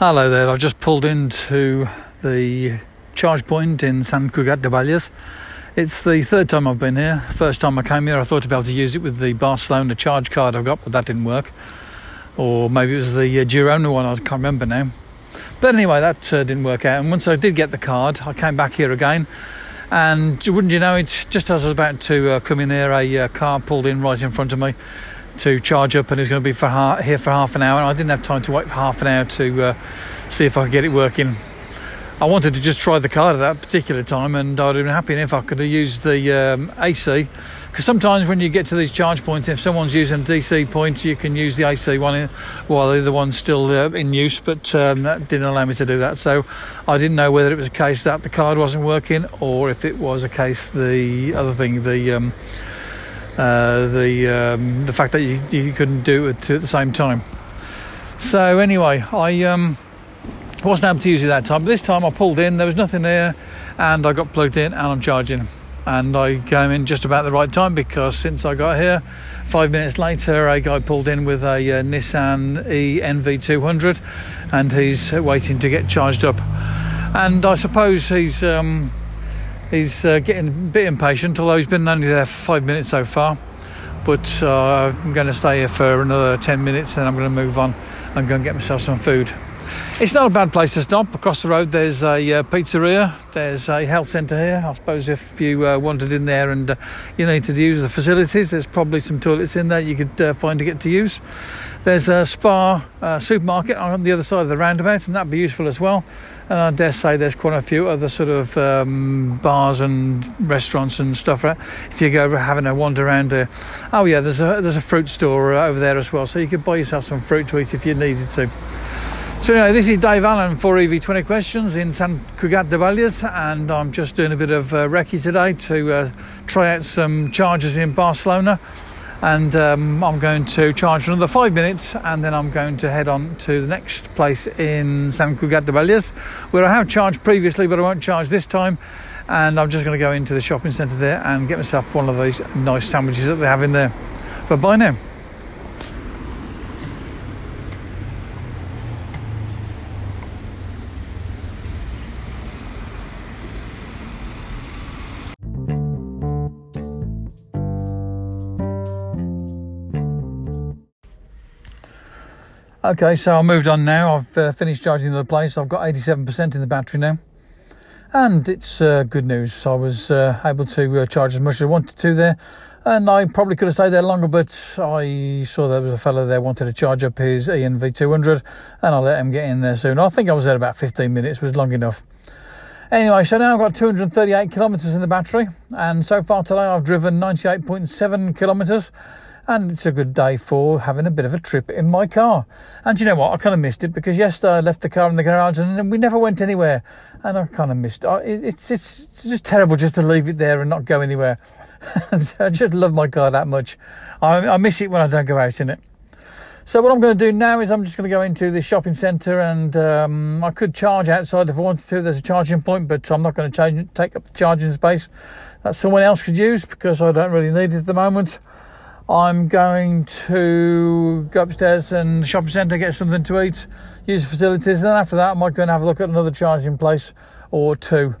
Hello there, I've just pulled into the charge point in San Cugat de Vallès. It's the third time I've been here. First time I came here, I thought to be able to use it with the Barcelona charge card I've got, but that didn't work. Or maybe it was the uh, Girona one, I can't remember now. But anyway, that uh, didn't work out. And once I did get the card, I came back here again. And wouldn't you know it, just as I was about to uh, come in here, a uh, car pulled in right in front of me to charge up, and it was going to be for ha- here for half an hour. And I didn't have time to wait for half an hour to uh, see if I could get it working. I wanted to just try the card at that particular time, and I'd have been happy if I could have used the um, AC. Because sometimes when you get to these charge points, if someone's using a DC point, you can use the AC one while the other one's still uh, in use. But um, that didn't allow me to do that, so I didn't know whether it was a case that the card wasn't working or if it was a case the other thing the um, uh, the um, the fact that you, you couldn't do it at the same time. So anyway, I um, wasn't able to use it that time. But this time I pulled in, there was nothing there, and I got plugged in and I'm charging. And I came in just about the right time because since I got here, five minutes later, a guy pulled in with a uh, Nissan E NV200, and he's waiting to get charged up. And I suppose he's um, he's uh, getting a bit impatient, although he's been only there for five minutes so far. But uh, I'm going to stay here for another 10 minutes, and I'm going to move on and go and get myself some food. It's not a bad place to stop. Across the road, there's a uh, pizzeria, there's a health centre here. I suppose if you uh, wandered in there and uh, you needed to use the facilities, there's probably some toilets in there you could uh, find to get to use. There's a spa uh, supermarket on the other side of the roundabout, and that'd be useful as well. And I dare say there's quite a few other sort of um, bars and restaurants and stuff. Right? If you go having a wander around there, oh yeah, there's a there's a fruit store uh, over there as well, so you could buy yourself some fruit to eat if you needed to. So anyway, this is Dave Allen for EV20 Questions in San Cugat de Vallès, and I'm just doing a bit of uh, recce today to uh, try out some chargers in Barcelona. And um, I'm going to charge another five minutes, and then I'm going to head on to the next place in San Cugat de Vallès, where I have charged previously, but I won't charge this time. And I'm just going to go into the shopping centre there and get myself one of those nice sandwiches that they have in there. But bye now. Okay, so I moved on now. I've uh, finished charging the place. I've got 87% in the battery now. And it's uh, good news. I was uh, able to uh, charge as much as I wanted to there. And I probably could have stayed there longer, but I saw there was a fellow there wanted to charge up his e-NV200 and I let him get in there soon. I think I was there about 15 minutes, was long enough. Anyway, so now I've got 238 kilometres in the battery, and so far today I've driven 98.7 kilometres and it's a good day for having a bit of a trip in my car. And you know what? I kind of missed it because yesterday I left the car in the garage and we never went anywhere, and I kind of missed. It. It's it's just terrible just to leave it there and not go anywhere. I just love my car that much. I, I miss it when I don't go out in it. So what I'm going to do now is I'm just going to go into the shopping centre and um, I could charge outside if I wanted to. There's a charging point, but I'm not going to change, take up the charging space that someone else could use because I don't really need it at the moment. I'm going to go upstairs and shopping centre, get something to eat, use the facilities, and then after that, I might go and have a look at another charging place or two.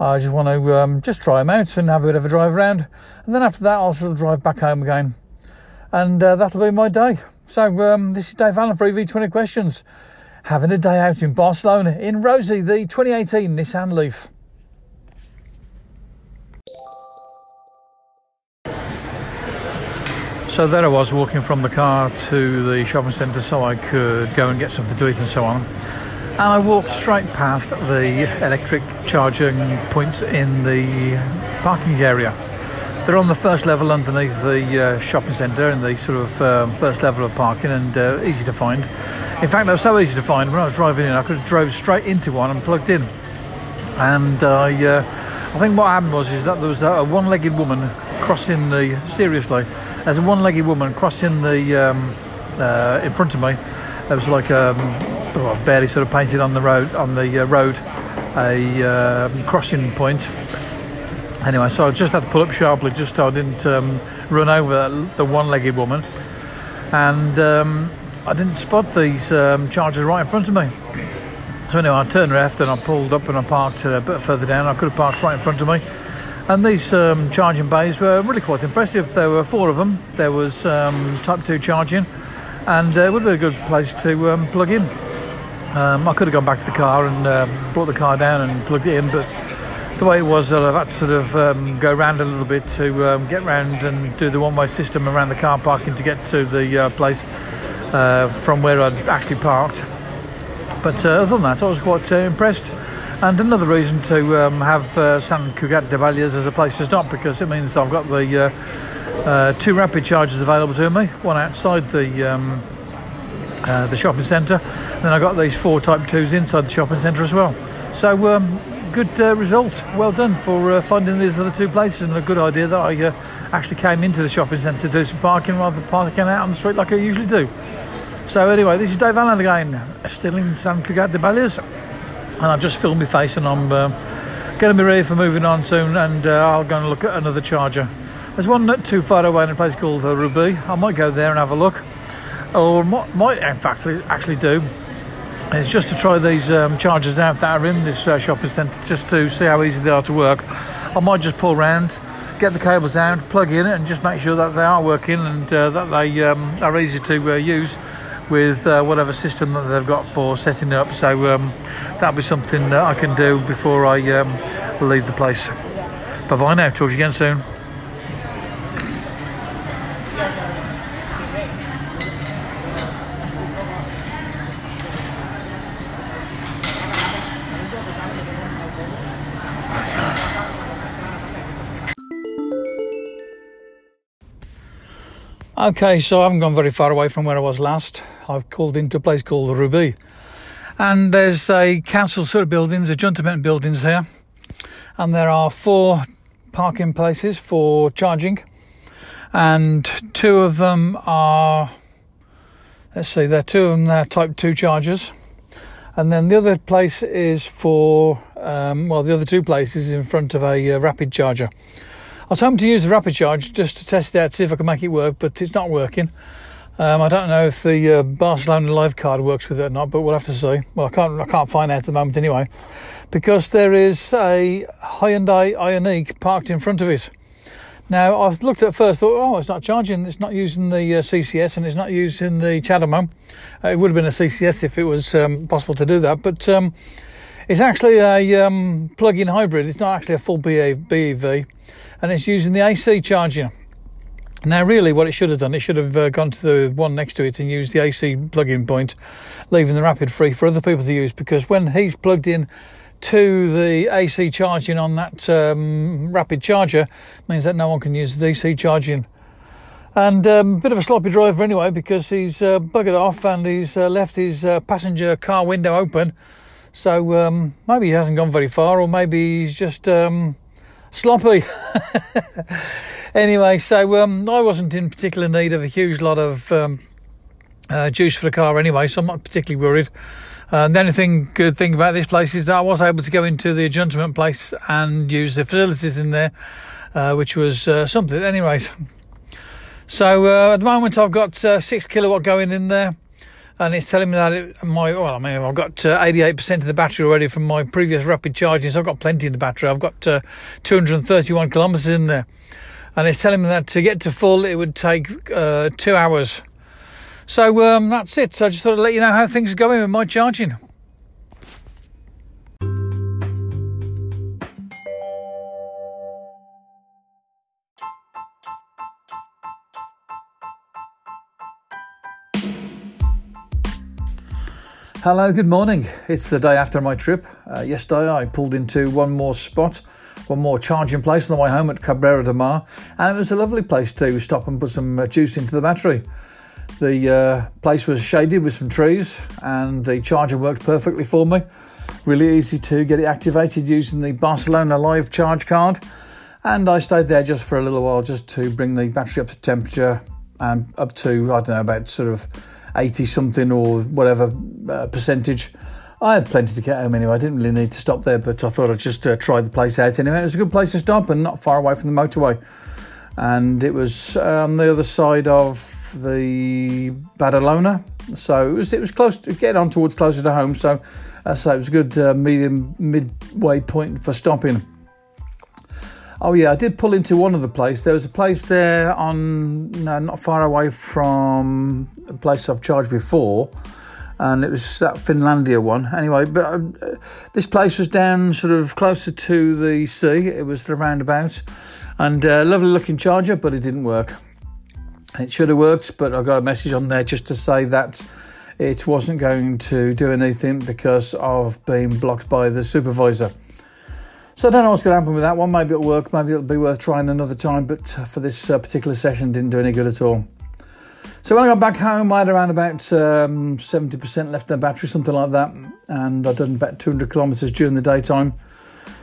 I just want to um, just try them out and have a bit of a drive around, and then after that, I'll sort of drive back home again, and uh, that'll be my day. So um, this is Dave Allen for EV20 Questions. Having a day out in Barcelona in Rosie, the 2018 Nissan Leaf. So there I was walking from the car to the shopping centre so I could go and get something to eat and so on. And I walked straight past the electric charging points in the parking area. They're on the first level underneath the uh, shopping centre in the sort of um, first level of parking and uh, easy to find. In fact, they were so easy to find when I was driving in, I could have drove straight into one and plugged in. And I, uh, I think what happened was is that there was a one-legged woman crossing the seriously there's a one-legged woman crossing the um, uh, in front of me. There was like um, oh, barely sort of painted on the road on the uh, road a uh, crossing point. Anyway, so I just had to pull up sharply just so I didn't um, run over the one-legged woman. And um, I didn't spot these um, chargers right in front of me. So anyway, I turned left and I pulled up and I parked uh, a bit further down. I could have parked right in front of me. And these um, charging bays were really quite impressive. There were four of them. There was um, Type 2 charging, and uh, it would be a good place to um, plug in. Um, I could have gone back to the car and uh, brought the car down and plugged it in, but the way it was, I've had to sort of um, go around a little bit to um, get round and do the one-way system around the car parking to get to the uh, place uh, from where I'd actually parked. But uh, other than that, I was quite uh, impressed. And another reason to um, have uh, Sant Cugat de Valles as a place to stop because it means I've got the uh, uh, two rapid chargers available to me, one outside the um, uh, the shopping centre, and then I got these four Type Twos inside the shopping centre as well. So um, good uh, result, well done for uh, finding these other two places, and a good idea that I actually came into the shopping centre to do some parking rather than parking out on the street like I usually do. So anyway, this is Dave Allen again, still in San Cugat de Bages and I've just filmed my face and I'm uh, getting me ready for moving on soon and uh, I'll go and look at another charger. There's one not too far away in a place called uh, Rubí. I might go there and have a look or might, might in fact actually do is just to try these um, chargers out that are in this uh, shopping centre just to see how easy they are to work. I might just pull around, get the cables out, plug in it and just make sure that they are working and uh, that they um, are easy to uh, use with uh, whatever system that they've got for setting up. So um, that'll be something that I can do before I um, leave the place. Bye bye now. Talk to you again soon. Okay, so I haven't gone very far away from where I was last. I've called into a place called Rubí. And there's a council sort of buildings, Ajuntament buildings here. And there are four parking places for charging. And two of them are, let's see, there are two of them, they're type 2 chargers. And then the other place is for, um, well, the other two places in front of a uh, rapid charger. I was hoping to use the rapid charge just to test it out, see if I can make it work, but it's not working. Um, I don't know if the uh, Barcelona Live card works with it or not, but we'll have to see. Well, I can't I can't find out at the moment anyway, because there is a Hyundai Ioniq parked in front of it. Now I've looked at first, thought, oh, it's not charging, it's not using the uh, CCS, and it's not using the CHAdeMO. Uh, it would have been a CCS if it was um, possible to do that, but um, it's actually a um, plug-in hybrid. It's not actually a full BEV and it's using the AC charger. Now, really, what it should have done, it should have uh, gone to the one next to it and used the AC plug-in point, leaving the rapid free for other people to use. Because when he's plugged in to the AC charging on that um, rapid charger, means that no one can use the DC charging. And a um, bit of a sloppy driver anyway, because he's uh, buggered off and he's uh, left his uh, passenger car window open. So um, maybe he hasn't gone very far, or maybe he's just um, sloppy. anyway, so um, I wasn't in particular need of a huge lot of um, uh, juice for the car anyway, so I'm not particularly worried. Uh, the only thing good thing about this place is that I was able to go into the Ajuntament place and use the facilities in there, uh, which was uh, something. Anyways, so uh, at the moment I've got six kilowatt going in there and it's telling me that my well, I mean, I've got uh, 88% of the battery already from my previous rapid charging, so I've got plenty in the battery. I've got uh, 231 kilometers in there, and it's telling me that to get to full, it would take uh, two hours. So um, that's it. So I just thought I'd let you know how things are going with my charging. Hello, good morning. It's the day after my trip. Uh, yesterday I pulled into one more spot, one more charging place on the way home at Cabrera de Mar, and it was a lovely place to stop and put some uh, juice into the battery. The uh, place was shaded with some trees, and the charger worked perfectly for me. Really easy to get it activated using the Barcelona Live charge card, and I stayed there just for a little while just to bring the battery up to temperature and up to I don't know about sort of 80 something or whatever uh, percentage. I had plenty to get home anyway. I didn't really need to stop there, but I thought I'd just uh, try the place out anyway. It was a good place to stop and not far away from the motorway. And it was on the other side of the Badalona, So it was it was close to getting on towards closer to home. So uh, so it was a good uh, medium midway point for stopping. Oh yeah, I did pull into one of the place. There was a place there on no, not far away from a place I've charged before, and it was that Finlandia one. Anyway, but uh, this place was down sort of closer to the sea. It was the roundabout, and uh, lovely looking charger, but it didn't work. It should have worked, but I got a message on there just to say that it wasn't going to do anything because of being blocked by the supervisor. So I don't know what's going to happen with that one. Maybe it'll work. Maybe it'll be worth trying another time. But uh, for this uh, particular session, didn't do any good at all. So when I got back home, I had around about um, 70% left in the battery, something like that, and I'd done about 200 kilometres during the daytime.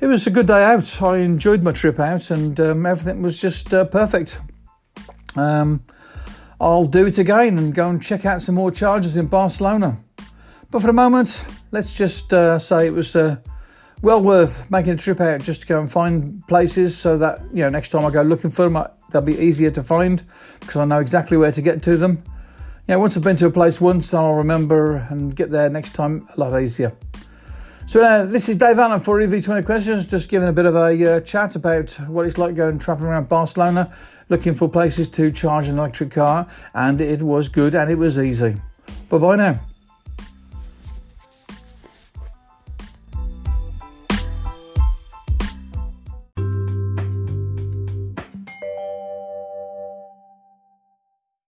It was a good day out. I enjoyed my trip out, and um, everything was just uh, perfect. Um, I'll do it again and go and check out some more charges in Barcelona. But for the moment, let's just uh, say it was uh, well worth making a trip out just to go and find places so that you know next time I go looking for them, they'll be easier to find because I know exactly where to get to them. Yeah, once I've been to a place once, I'll remember and get there next time a lot easier. So uh, this is Dave Allen for EV20 Questions, just giving a bit of a uh, chat about what it's like going travelling around Barcelona, looking for places to charge an electric car, and it was good and it was easy. Bye bye now.